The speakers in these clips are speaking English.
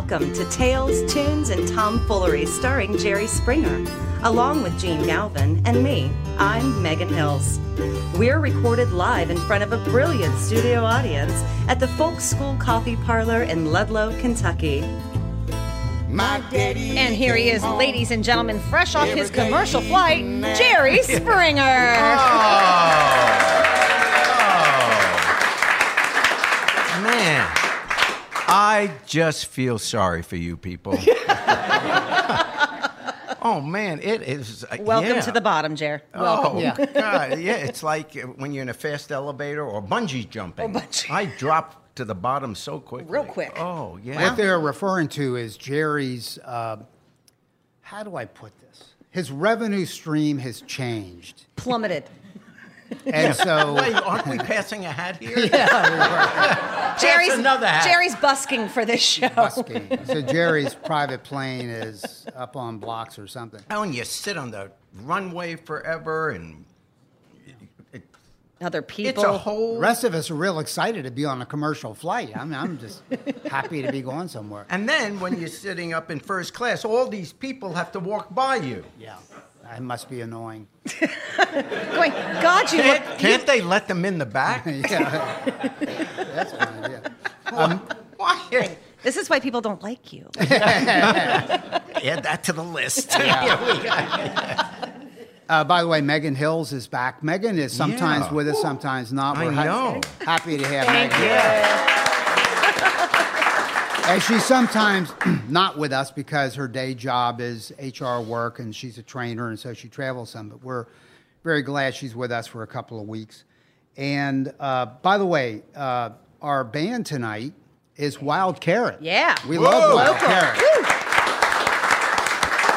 Welcome to Tales, Tunes, and Tomfoolery starring Jerry Springer, along with Jene Galvin and me. I'm Megan Hills. We're recorded live in front of a brilliant studio audience at the Folk School Coffee Parlor in Ludlow, Kentucky. And here he is, ladies and gentlemen, fresh off his commercial flight, Jerry Springer. Man, I just feel sorry for you people. oh man, it is. uh, Welcome yeah. to the bottom, Jer. Welcome. Oh God, yeah, it's like uh, when you're in a fast elevator or bungee jumping. Oh, bungee. I dropped to the bottom so quick. Real quick. Oh yeah. What they're referring to is Jerry's, uh, how do I put this? His revenue stream has changed. Plummeted. And so, Wait, aren't we passing a hat here? Yeah, Jerry's another hat. Jerry's busking for this show. busking. so Jerry's private plane is up on blocks or something. Oh, and you sit on the runway forever, and it, Other people. it's a whole. The rest of us are real excited to be on a commercial flight. I mean, I'm just happy to be going somewhere. And then when you're sitting up in first class, all these people have to walk by you. Yeah, that must be annoying. going, God, you look. Can't, can't they let them in the back? yeah, that's an idea. Why? This is why people don't like you. Add that to the list. Uh, by the way, Megan Hills is back. Megan is sometimes Yeah. with us, sometimes not. I We're ha- know. happy to have Thank Megan. you. And she's sometimes not with us because her day job is HR work and she's a trainer and so she travels some. But we're very glad she's with us for a couple of weeks. And uh, by the way, uh, our band tonight is Wild Carrot. Yeah. We love Wild. Carrot.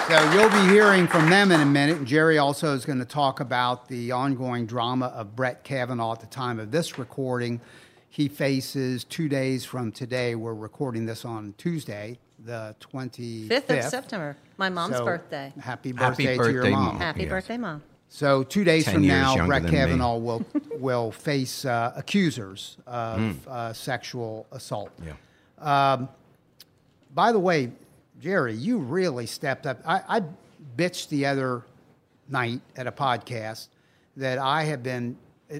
So you'll be hearing from them in a minute. And Jerry also is going to talk about the ongoing drama of Brett Kavanaugh at the time of this recording. He faces two days from today. We're recording this on Tuesday, the 25th. 5th of September, my mom's So, birthday. Happy Happy birthday, to your birthday, mom. Mom. Happy Yes. birthday, Mom. So two days 10 from years now, younger Brett than me. Kavanaugh will will face uh, accusers of uh, sexual assault. Yeah. By the way, Jerry, you really stepped up. I, I bitched the other night at a podcast that I have been.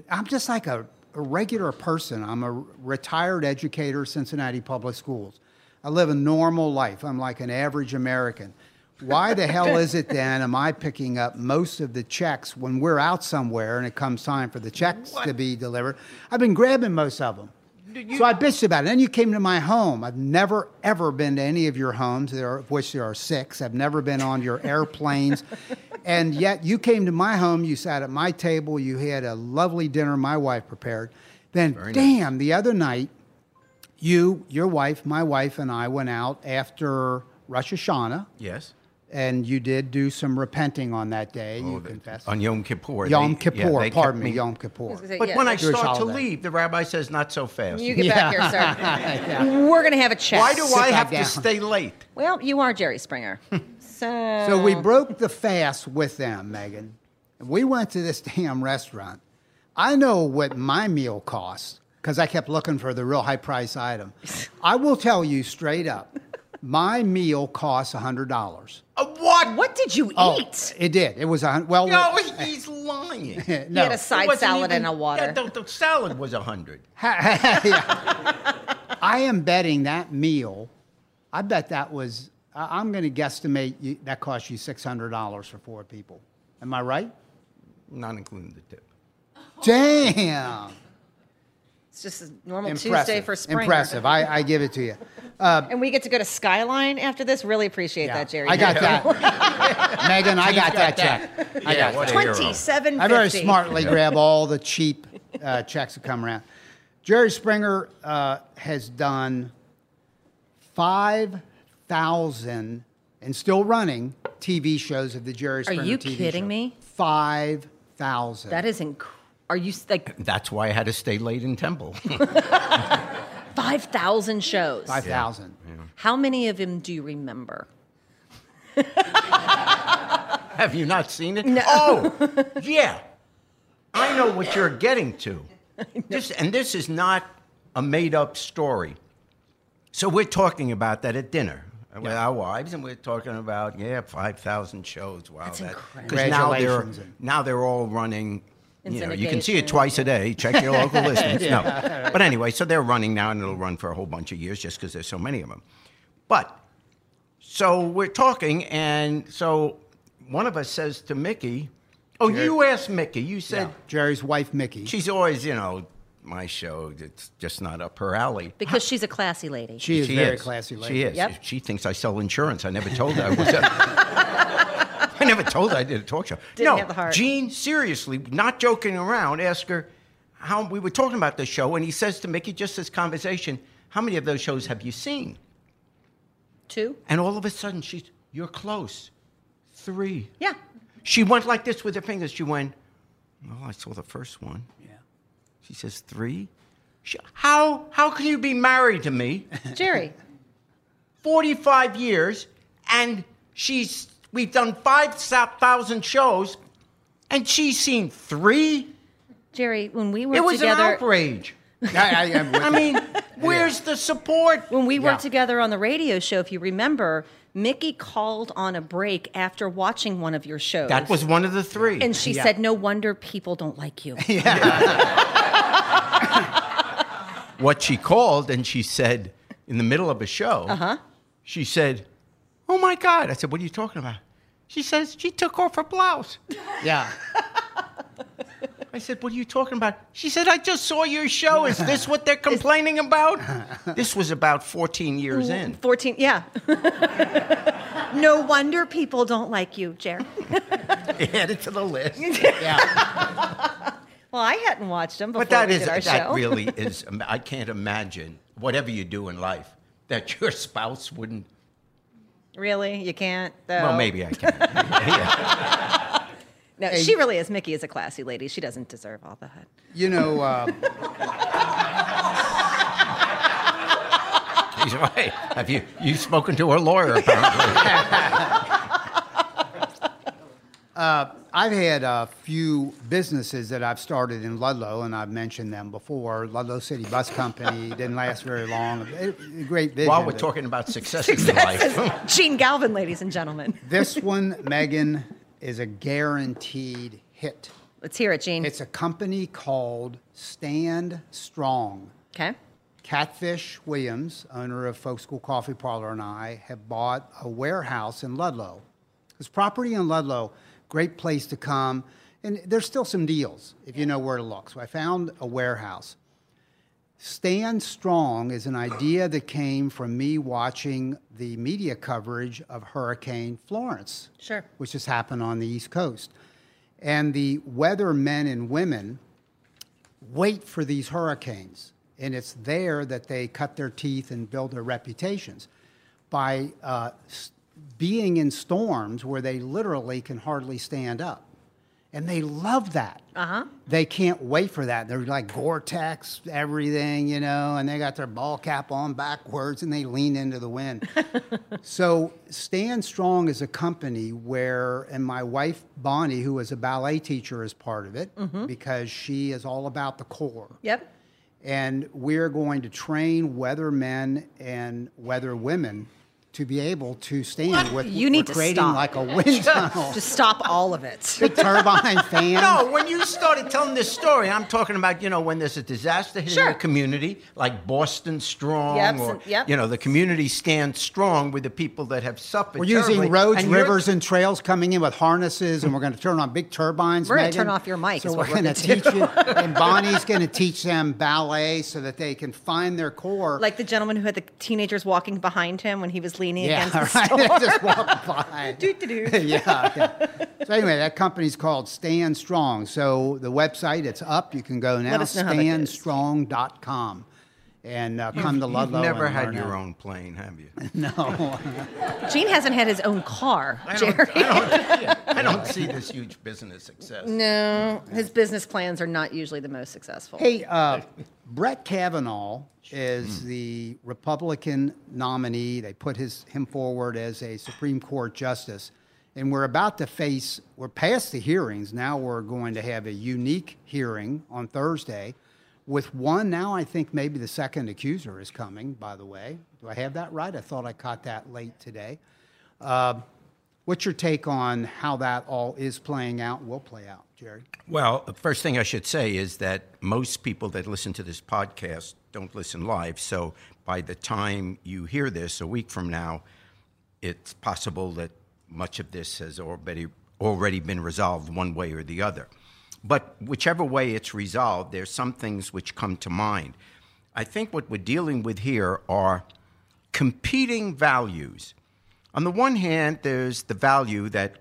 I'm just like a, a regular person. I'm a retired educator, Cincinnati Public Schools. I live a normal life. I'm like an average American. Why the hell is it then am I picking up most of the checks when we're out somewhere and it comes time for the checks to be delivered? I've been grabbing most of them. So I bitched about it. Then you came to my home. I've never ever been to any of your homes, there are, of which there are six. I've never been on your airplanes, and yet you came to my home. You sat at my table. You had a lovely dinner my wife prepared. Then, damn, the other night, you, your wife, my wife, and I went out after Rosh Hashanah, Yes. and you did do some repenting on that day. Oh, you Oh, the- confessed. On Yom Kippur. Yom they- Kippur, they pardon me, Yom Kippur. But Yeah. when I Jewish start to leave, the rabbi says, not so fast. You get back here, sir. We're going to have a chat. Why do Sit I have down. to stay late? Well, you are Jerry Springer. so. So we broke the fast with them, Megan. We went to this damn restaurant. I know what my meal costs because I kept looking for the real high price item. I will tell you straight up, my meal costs hundred dollars. Uh, what? What did you Oh, eat? it did. It was a well. No, he's lying. You no. had a side It wasn't salad even- and a water. Yeah, the, the salad was a hundred. Yeah. I am betting that meal. I bet that was. I- I'm going to guesstimate you, that cost you six hundred dollars for four people. Am I right? Not including the tip. Damn. it's just a normal Impressive. Tuesday for Springer. Impressive. I, I give it to you. And we get to go to Skyline after this. Really appreciate Yeah. that, Jerry. I got that. Megan, I got, that check. I got what that. a hero. Twenty-seven. I very smartly grab all the cheap uh, checks that come around. Jerry Springer uh, has done 5,000 and still running TV shows of the Jerry Springer Are you TV kidding show. me? 5,000. That is incredible. Are you s- like That's why I had to stay late in Temple. five thousand shows? 5,000. How many of them do you remember? Have you not seen it? No. Oh, yeah. I know what you're getting to. This, and this is not a made up story. So we're talking about that at dinner with our wives, and we're talking about yeah, five thousand shows. Wow, That's that incredible. because now they're now they're all running. In You know, you can see it twice a day. Check your local listings. No, but anyway, so they're running now, and it'll run for a whole bunch of years just because there's so many of them. But so we're talking, and so one of us says to Mickey, "Oh, you asked Mickey. You said Jerry's wife, Mickey. she's always, you know, my show. It's just not up her alley." Because she's a classy lady. she is very classy lady. She is. Yep. She thinks I sell insurance. I never told her I was. A, I never told her I did a talk show. Didn't no, have the heart. Jene, seriously, not joking around. Ask her how we were talking about the show, and he says to Mickey, just this conversation, "How many of those shows have you seen?" Two? And all of a sudden, she's, "You're close. Three. Yeah. She went like this with her fingers. She went, "Well, I saw the first one." Yeah. She says, three? She, how, how can you be married to me Jerry. 45 years and she's, we've done 5,000 shows and she's seen three? Jerry, when we worked It was together, an outrage. I, I, am I mean, where's the support? when we worked Yeah. together on the radio show, if you remember, Mickey called on a break after watching one of your shows. That was one of the three. and she Yeah. said, "No wonder people don't like you." what she called and she said in the middle of a show, uh-huh. she said, Oh my God. I said, What are you talking about? She says, She took off her blouse. yeah. I said, What are you talking about? She said, I just saw your show. Is this what they're complaining about? This was about 14 years in. 14, yeah. no wonder people don't like you, Jerry. Add it to the list. Yeah. Well, I hadn't watched them before But that we is, did our that show. really is, I can't imagine, whatever you do in life, that your spouse wouldn't. really? You can't? Though? Well, maybe I can. Yeah. No, Hey. she really is. Mickey is a classy lady. She doesn't deserve all that. You know, uh, He's right. Have you you spoken to her lawyer apparently? Uh, I've had a few businesses that I've started in Ludlow, and I've mentioned them before. Ludlow City Bus Company didn't last very long. It- a great vision. While we're talking about success in life. Jene Galvin, ladies and gentlemen. This one, Megan, is a guaranteed hit. Let's hear it, Jene. It's a company called Stand Strong. okay. Catfish Williams, owner of Folk School Coffee Parlor, and I have bought a warehouse in Ludlow. This property in Ludlow, great place to come, and there's still some deals if you know where to look. So I found a warehouse. Stand Strong is an idea that came from me watching the media coverage of Hurricane Florence, Sure. which has happened on the East Coast. And the weather men and women wait for these hurricanes. And it's there that they cut their teeth and build their reputations by uh, being in storms where they literally can hardly stand up. And they love that. Uh-huh. They can't wait for that. They're like Gore-Tex, everything, you know, and they got their ball cap on backwards and they lean into the wind. so Stand Strong is a company where, and my wife Bonnie, who is a ballet teacher, is part of it because she is all about the core Yep. and we're going to train weather men and weather women to be able to stand with You need we're to creating stop. like a wind tunnel Just stop all of it. big turbine fan No, when you started telling this story, I'm talking about, you know, when there's a disaster hitting Sure. a community, like Boston Strong, Yep, or, yep. you know, the community stands strong with the people that have suffered. we're using terribly. roads And rivers and trails coming in with harnesses and we're going to turn on big turbines We're gonna turn off your mic so we're going to teach you and bonnie's going to teach them ballet so that they can find their core Like the gentleman who had the teenagers walking behind him when he was leaning yeah, against the right. store. Just walk by. Doo-doo-doo. yeah, yeah. So anyway, that company's called Stand Strong. So the website, it's up. You can go now, Let us know how that standstrong.com. And uh, come to You've never and had your how- own plane, have you? No. Jene hasn't had his own car, I don't, Jerry. I don't, I don't see this huge business success. No, his business plans are not usually the most successful. hey, uh, Brett Kavanaugh is the Republican nominee. They put his, him forward as a Supreme Court justice. And we're about to face, we're past the hearings. Now we're going to have a unique hearing on Thursday with one now, I think maybe the second accuser is coming. By the way, do I have that right? I thought I caught that late today. Uh, what's your take on how that all is playing out? Will play out, Jerry. Well, the first thing I should say is that most people that listen to this podcast don't listen live. So by the time you hear this a week from now, it's possible that much of this has already already been resolved one way or the other. But whichever way it's resolved, there's some things which come to mind. I think what we're dealing with here are competing values. On the one hand, there's the value that,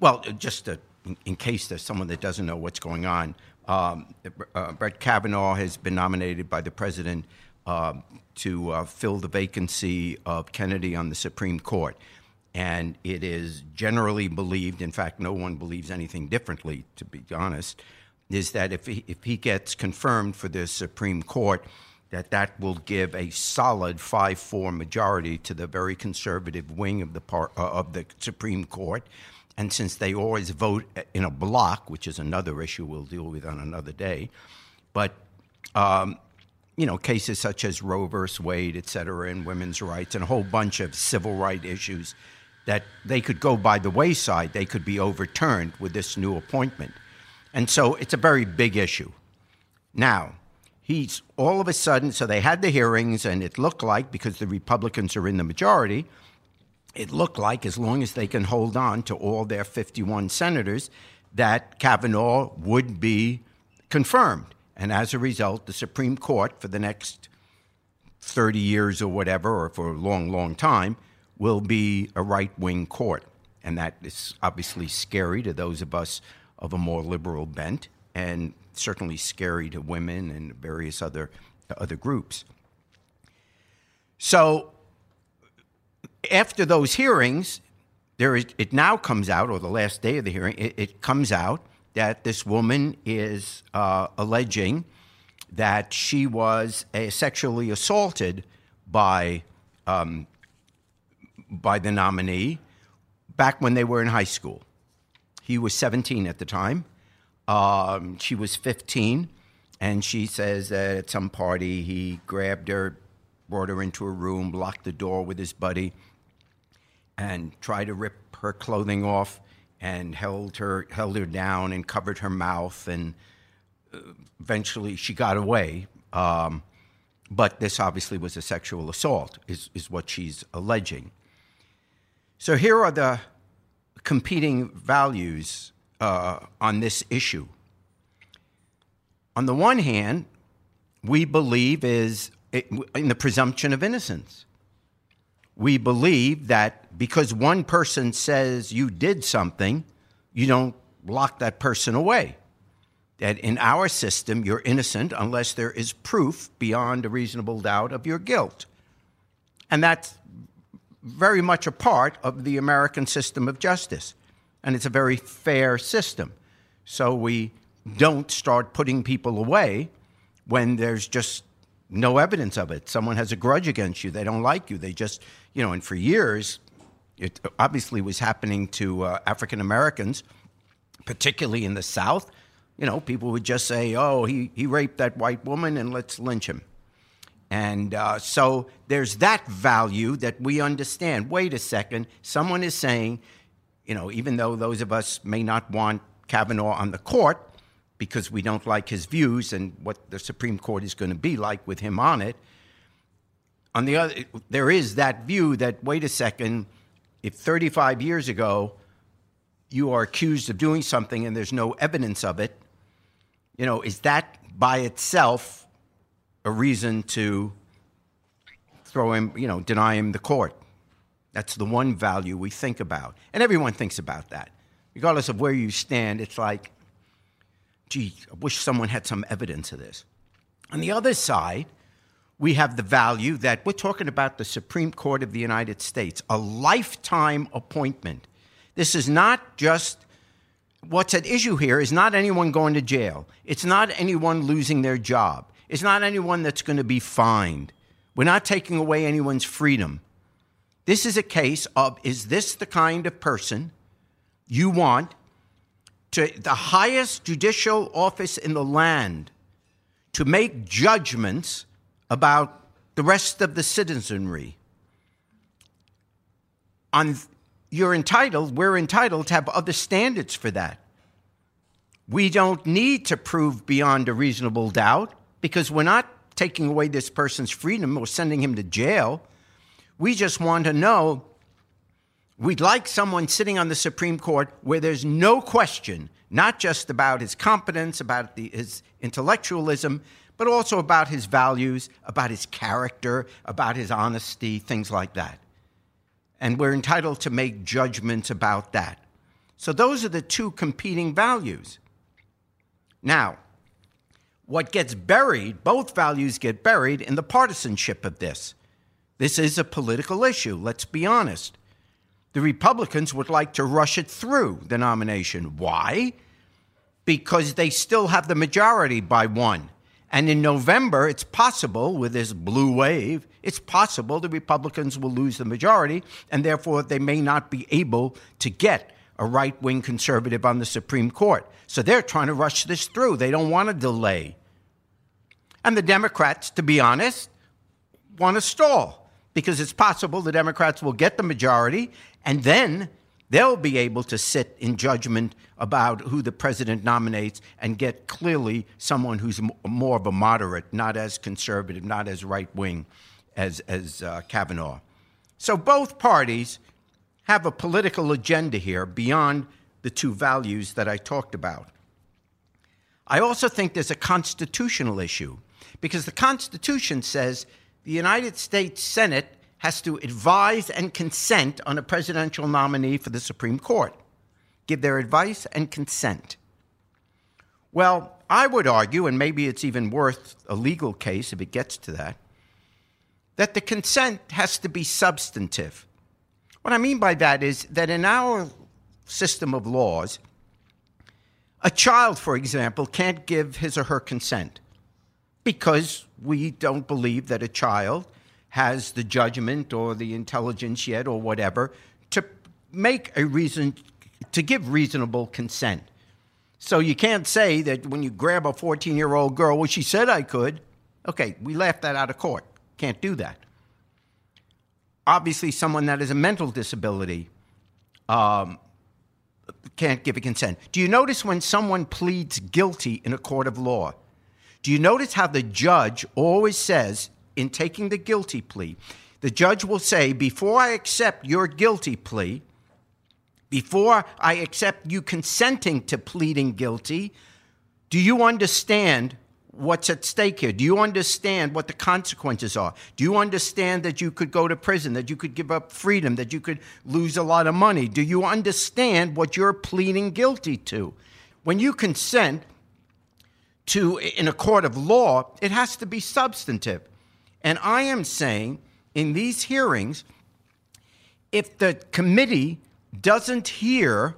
well, just to, in, in, case there's someone that doesn't know what's going on, um, uh, Brett Kavanaugh has been nominated by the president uh, to uh, fill the vacancy of Kennedy on the Supreme Court. And it is generally believed, in fact, no one believes anything differently, to be honest, is that if he, if he gets confirmed for the Supreme Court, that that will give a solid 5-4 majority to the very conservative wing of the part, uh, of the Supreme Court. And since they always vote in a block, which is another issue we'll deal with on another day, but um, you know cases such as Roe versus Wade, et cetera, and women's rights, and a whole bunch of civil rights issues that they could go by the wayside, they could be overturned with this new appointment. And so it's a very big issue. Now, he's all of a sudden, so they had the hearings, and it looked like, because the Republicans are in the majority, it looked like as long as they can hold on to all their 51 senators, that Kavanaugh would be confirmed. And as a result, the Supreme Court for the next 30 years or whatever, or for a long, long time, will be a right wing court. And that is obviously scary to those of us of a more liberal bent, and certainly scary to women and various other, other groups. So, after those hearings, there is, it now comes out, or the last day of the hearing, it, it comes out that this woman is uh, alleging that she was uh, sexually assaulted by um, by the nominee back when they were in high school. He was 17 at the time. Um, she was 15, and she says that at some party he grabbed her, brought her into a room, locked the door with his buddy, and tried to rip her clothing off and held her held her down and covered her mouth and uh, eventually she got away. Um, but this obviously was a sexual assault, is, is what she's alleging. So here are the competing values uh, on this issue. On the one hand, we believe is in the presumption of innocence. We believe that because one person says you did something, you don't lock that person away. That in our system, you're innocent unless there is proof beyond a reasonable doubt of your guilt. And that's very much a part of the American system of justice. And it's a very fair system. So we don't start putting people away when there's just no evidence of it. Someone has a grudge against you, they don't like you. They just, you know, and for years, it obviously was happening to uh, African Americans, particularly in the South. You know, people would just say, oh, he, he raped that white woman and let's lynch him. And uh, so there's that value that we understand. Wait a second, someone is saying, you know, even though those of us may not want Kavanaugh on the court because we don't like his views and what the Supreme Court is going to be like with him on it, on the other, there is that view that wait a second, if 35 years ago you are accused of doing something and there's no evidence of it, you know, is that by itself a reason to throw him, you know, deny him the court. That's the one value we think about. And everyone thinks about that. Regardless of where you stand, it's like, gee, I wish someone had some evidence of this. On the other side, we have the value that we're talking about the Supreme Court of the United States, a lifetime appointment. This is not just what's at issue here is not anyone going to jail. It's not anyone losing their job. It's not anyone that's going to be fined. We're not taking away anyone's freedom. This is a case of is this the kind of person you want to the highest judicial office in the land to make judgments about the rest of the citizenry. On you're entitled, we're entitled to have other standards for that. We don't need to prove beyond a reasonable doubt because we're not taking away this person's freedom or sending him to jail. We just want to know we'd like someone sitting on the Supreme Court where there's no question, not just about his competence, about the, his intellectualism, but also about his values, about his character, about his honesty, things like that. And we're entitled to make judgments about that. So those are the two competing values. Now, what gets buried, both values get buried in the partisanship of this. This is a political issue, let's be honest. The Republicans would like to rush it through the nomination. Why? Because they still have the majority by one. And in November, it's possible with this blue wave, it's possible the Republicans will lose the majority, and therefore they may not be able to get a right wing conservative on the Supreme Court. So they're trying to rush this through. They don't want to delay. And the Democrats, to be honest, want to stall because it's possible the Democrats will get the majority and then they'll be able to sit in judgment about who the president nominates and get clearly someone who's more of a moderate, not as conservative, not as right wing as, as uh, Kavanaugh. So both parties have a political agenda here beyond the two values that I talked about. I also think there's a constitutional issue because the Constitution says the United States Senate has to advise and consent on a presidential nominee for the Supreme Court, give their advice and consent. Well, I would argue, and maybe it's even worth a legal case if it gets to that, that the consent has to be substantive. What I mean by that is that in our system of laws, a child, for example, can't give his or her consent because we don't believe that a child has the judgment or the intelligence yet or whatever to make a reason to give reasonable consent. So you can't say that when you grab a 14 year old girl, well, she said I could. Okay, we laughed that out of court. Can't do that. Obviously, someone that has a mental disability um, can't give a consent. Do you notice when someone pleads guilty in a court of law? Do you notice how the judge always says, in taking the guilty plea, the judge will say, Before I accept your guilty plea, before I accept you consenting to pleading guilty, do you understand what's at stake here? Do you understand what the consequences are? Do you understand that you could go to prison, that you could give up freedom, that you could lose a lot of money? Do you understand what you're pleading guilty to? When you consent to in a court of law, it has to be substantive. And I am saying in these hearings, if the committee doesn't hear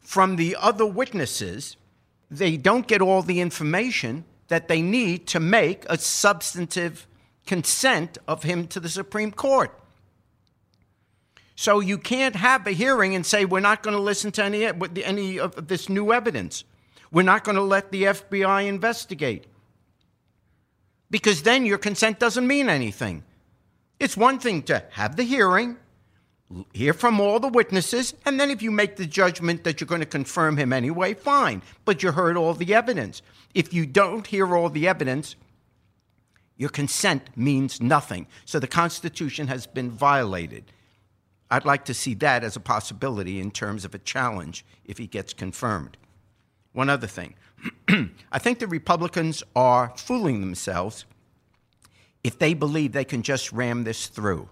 from the other witnesses, they don't get all the information that they need to make a substantive consent of him to the Supreme Court. So you can't have a hearing and say we're not going to listen to any any of this new evidence. We're not going to let the FBI investigate. Because then your consent doesn't mean anything. It's one thing to have the hearing, hear from all the witnesses, and then if you make the judgment that you're going to confirm him anyway, fine. But you heard all the evidence. If you don't hear all the evidence, your consent means nothing. So the Constitution has been violated. I'd like to see that as a possibility in terms of a challenge if he gets confirmed. One other thing I think the Republicans are fooling themselves if they believe they can just ram this through.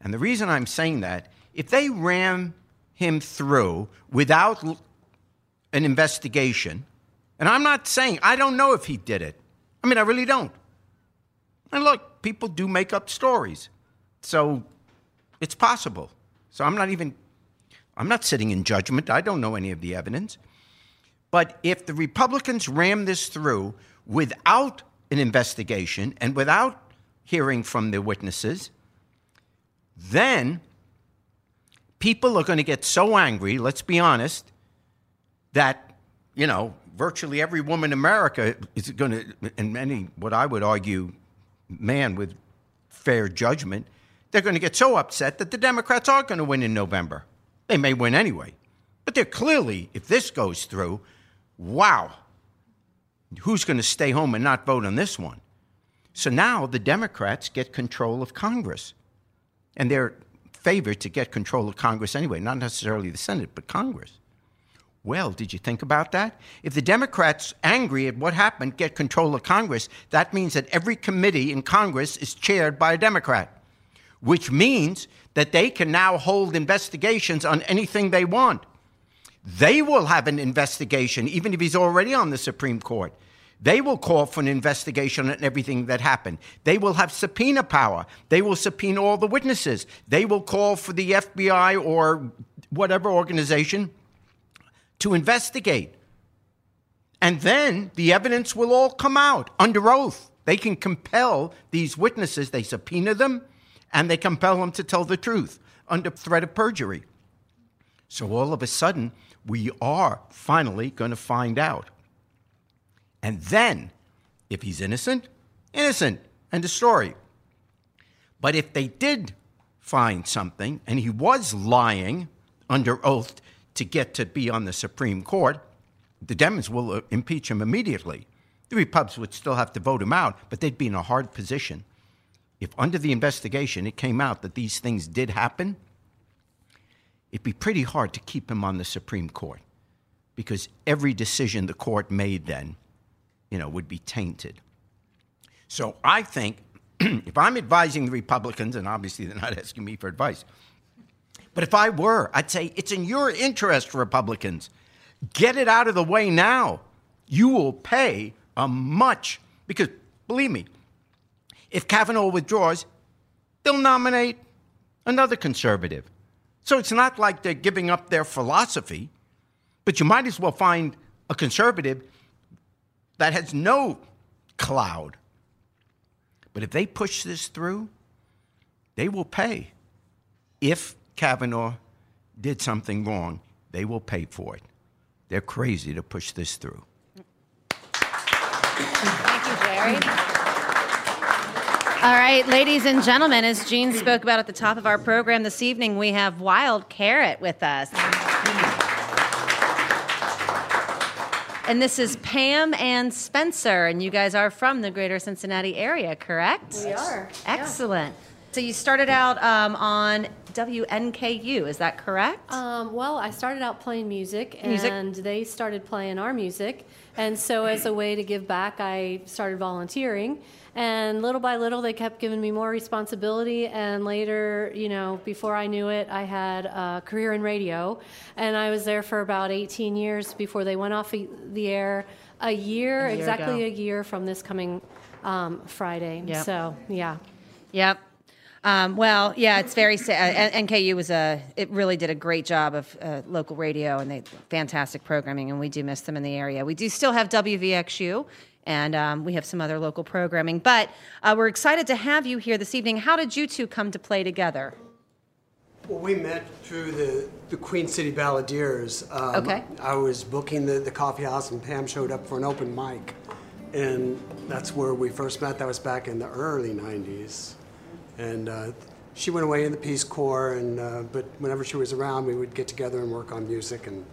And the reason I'm saying that, if they ram him through without an investigation, and I'm not saying, I don't know if he did it. I mean, I really don't. And look, people do make up stories. So it's possible. So I'm not even, I'm not sitting in judgment. I don't know any of the evidence. But if the Republicans ram this through without an investigation and without hearing from the witnesses, then people are going to get so angry, let's be honest, that, you know, virtually every woman in America is going to, and many, what I would argue, man with fair judgment, they're going to get so upset that the Democrats are going to win in November. They may win anyway. But they're clearly, if this goes through, wow, who's going to stay home and not vote on this one? So now the Democrats get control of Congress. And they're favored to get control of Congress anyway, not necessarily the Senate, but Congress. Well, did you think about that? If the Democrats, angry at what happened, get control of Congress, that means that every committee in Congress is chaired by a Democrat, which means that they can now hold investigations on anything they want. They will have an investigation, even if he's already on the Supreme Court. They will call for an investigation on everything that happened. They will have subpoena power. They will subpoena all the witnesses. They will call for the FBI or whatever organization to investigate. And then the evidence will all come out under oath. They can compel these witnesses, they subpoena them, and they compel them to tell the truth under threat of perjury. So all of a sudden, we are finally going to find out. And then, if he's innocent, innocent, end of story. But if they did find something and he was lying under oath to get to be on the Supreme Court, the Dems will uh, impeach him immediately. The Republicans would still have to vote him out, but they'd be in a hard position. If under the investigation it came out that these things did happen, it'd be pretty hard to keep him on the Supreme Court because every decision the court made then, you know, would be tainted. So I think if I'm advising the Republicans, and obviously they're not asking me for advice, but if I were, I'd say it's in your interest, Republicans. Get it out of the way now. You will pay a much, because believe me, if Kavanaugh withdraws, they'll nominate another conservative. So it's not like they're giving up their philosophy, but you might as well find a conservative that has no cloud. But if they push this through, they will pay. If Kavanaugh did something wrong, they will pay for it. They're crazy to push this through. Thank you, Jerry. All right, ladies and gentlemen, as Jene spoke about at the top of our program this evening, we have Wild Carrot with us. And this is Pam and Spencer, and you guys are from the greater Cincinnati area, correct? We are. Excellent. So you started out um, on WNKU, is that correct? Um, well, I started out playing music, Music. and they started playing our music. And so, as a way to give back, I started volunteering. And little by little, they kept giving me more responsibility. And later, you know, before I knew it, I had a career in radio. And I was there for about 18 years before they went off the air. A year, A year exactly ago. a year from this coming um, Friday. Yep. So, yeah. Yep. Um, well, yeah, it's very sad. Uh, NKU was a. It really did a great job of uh, local radio, and they fantastic programming, and we do miss them in the area. We do still have WVXU, and um, we have some other local programming. But uh, we're excited to have you here this evening. How did you two come to play together? Well, we met through the, the Queen City Balladeers. Um, Okay. I was booking the, the coffee house, and Pam showed up for an open mic. And that's where we first met. That was back in the early 90s. And uh, she went away in the Peace Corps, and, uh, but whenever she was around, we would get together and work on music. And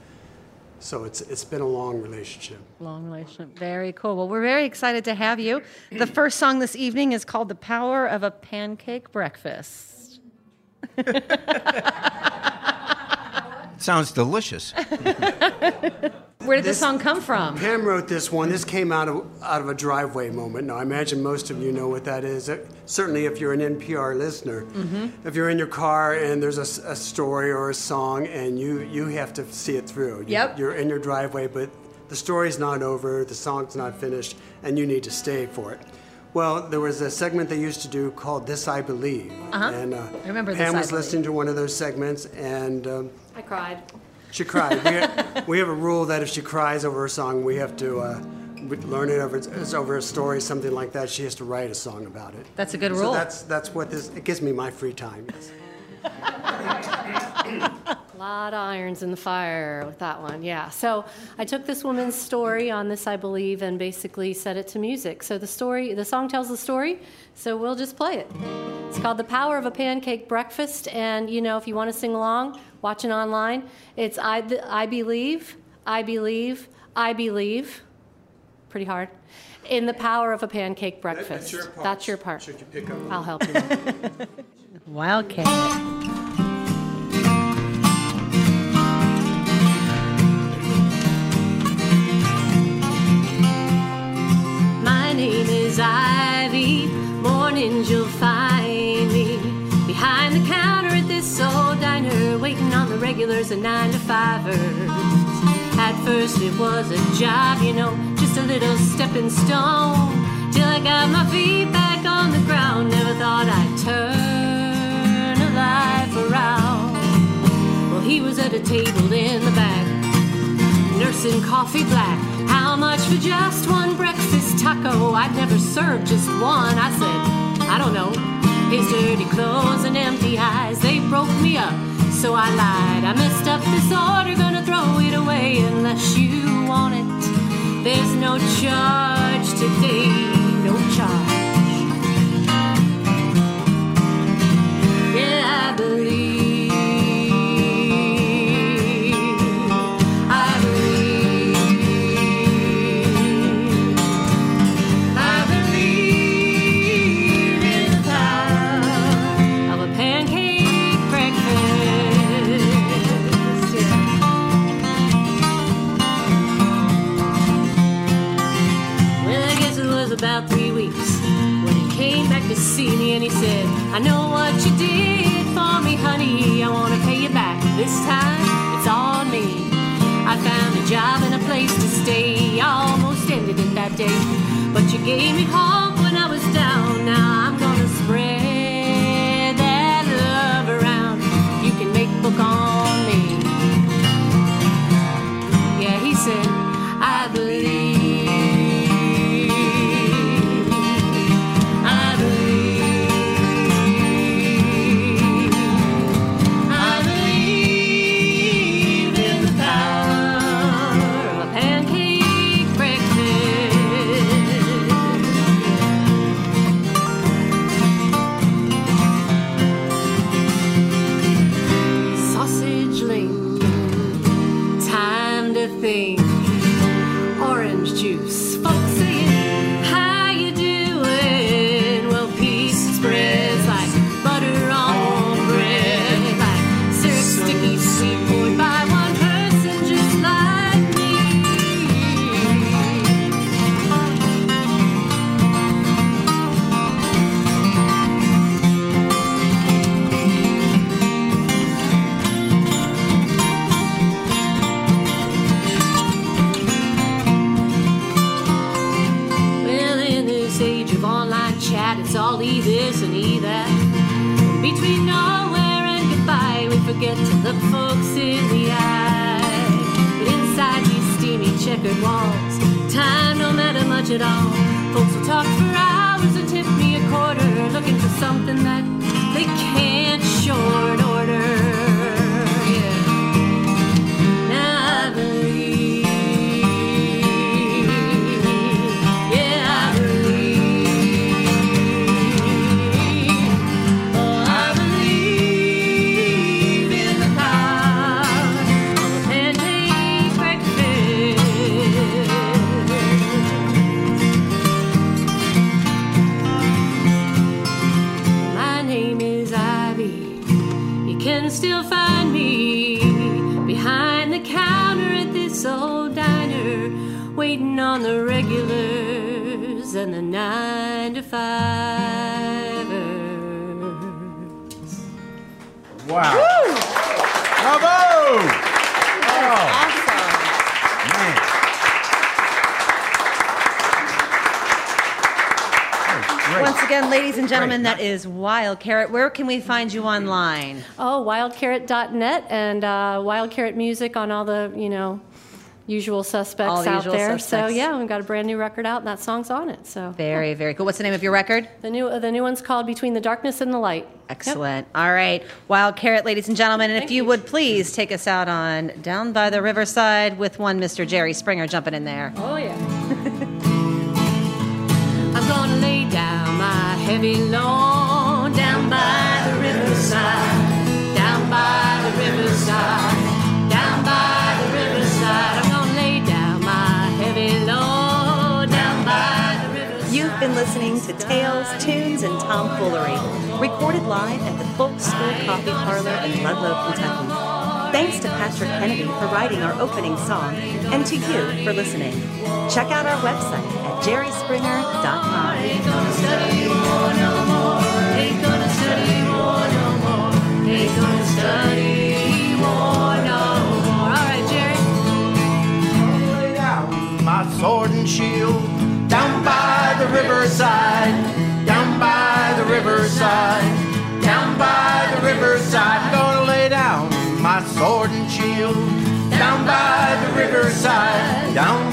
so it's, it's been a long relationship. Long relationship. Very cool. Well, we're very excited to have you. The first song this evening is called "The Power of a Pancake Breakfast." Sounds delicious. Where did this song come from? Pam wrote this one. This came out of out of a driveway moment. Now, I imagine most of you know what that is. Uh, Certainly, if you're an NPR listener, if you're in your car and there's a story or a song and you you have to see it through. You- Yep. You're in your driveway, but the story's not over, the song's not finished, and you need to stay for it. Well, there was a segment they used to do called "This I Believe," Uh-huh. and uh, I remember This Pam I was Believe. listening to one of those segments, and um, I cried. She cried. We have, we have a rule that if she cries over a song, we have to uh, learn it over it's over a story, something like that. She has to write a song about it. That's a good rule. So rule. that's that's what this. It gives me my free time. Yes. A lot of irons in the fire with that one, yeah. So I took this woman's story on this, I believe, and basically set it to music. So the story, the song tells the story, so we'll just play it. It's called The Power of a Pancake Breakfast, and you know, if you want to sing along, watching online, it's I, I Believe, I Believe, I Believe. Pretty hard. In the power of a pancake breakfast. That's your part. That's your part. Should you pick up? I'll help you. Wildcat. My regulars and nine to fivers. At first it was a job, you know, just a little stepping stone. Till I got my feet back on the ground, never thought I'd turn a life around. Well, he was at a table in the back nursing coffee black. How much for just one breakfast taco? I'd never served just one. I said, I don't know. His dirty clothes and empty eyes, they broke me up. So I lied. I messed up this order, gonna throw it away unless you want it. There's no charge today, no charge. I know time gentlemen, that is Wild Carrot. Where can we find you online? Oh, wildcarrot.net and uh, Wild Carrot Music on all the, you know, usual suspects All the out usual there. So yeah, we've got a brand new record out, and that song's on it. So Very, very cool. What's the name of your record? the new the new one's called Between the Darkness and the Light. Excellent. All right. Wild Carrot, ladies and gentlemen. And if Thank you you. would please take us out on Down by the Riverside with one Mr. Jerry Springer jumping in there. Oh yeah. Heavy load down by the riverside, down by the riverside, down by the riverside. I'm gonna lay down my heavy load down by the riverside. You've been listening to Tales, Tunes, and Tomfoolery, recorded live at the Folk School Coffee Parlor in Ludlow, Kentucky. Thanks to Patrick Kennedy for writing our opening song, and to you for listening. Check out our website at jerryspringer.com. sword and shield down by the riverside, down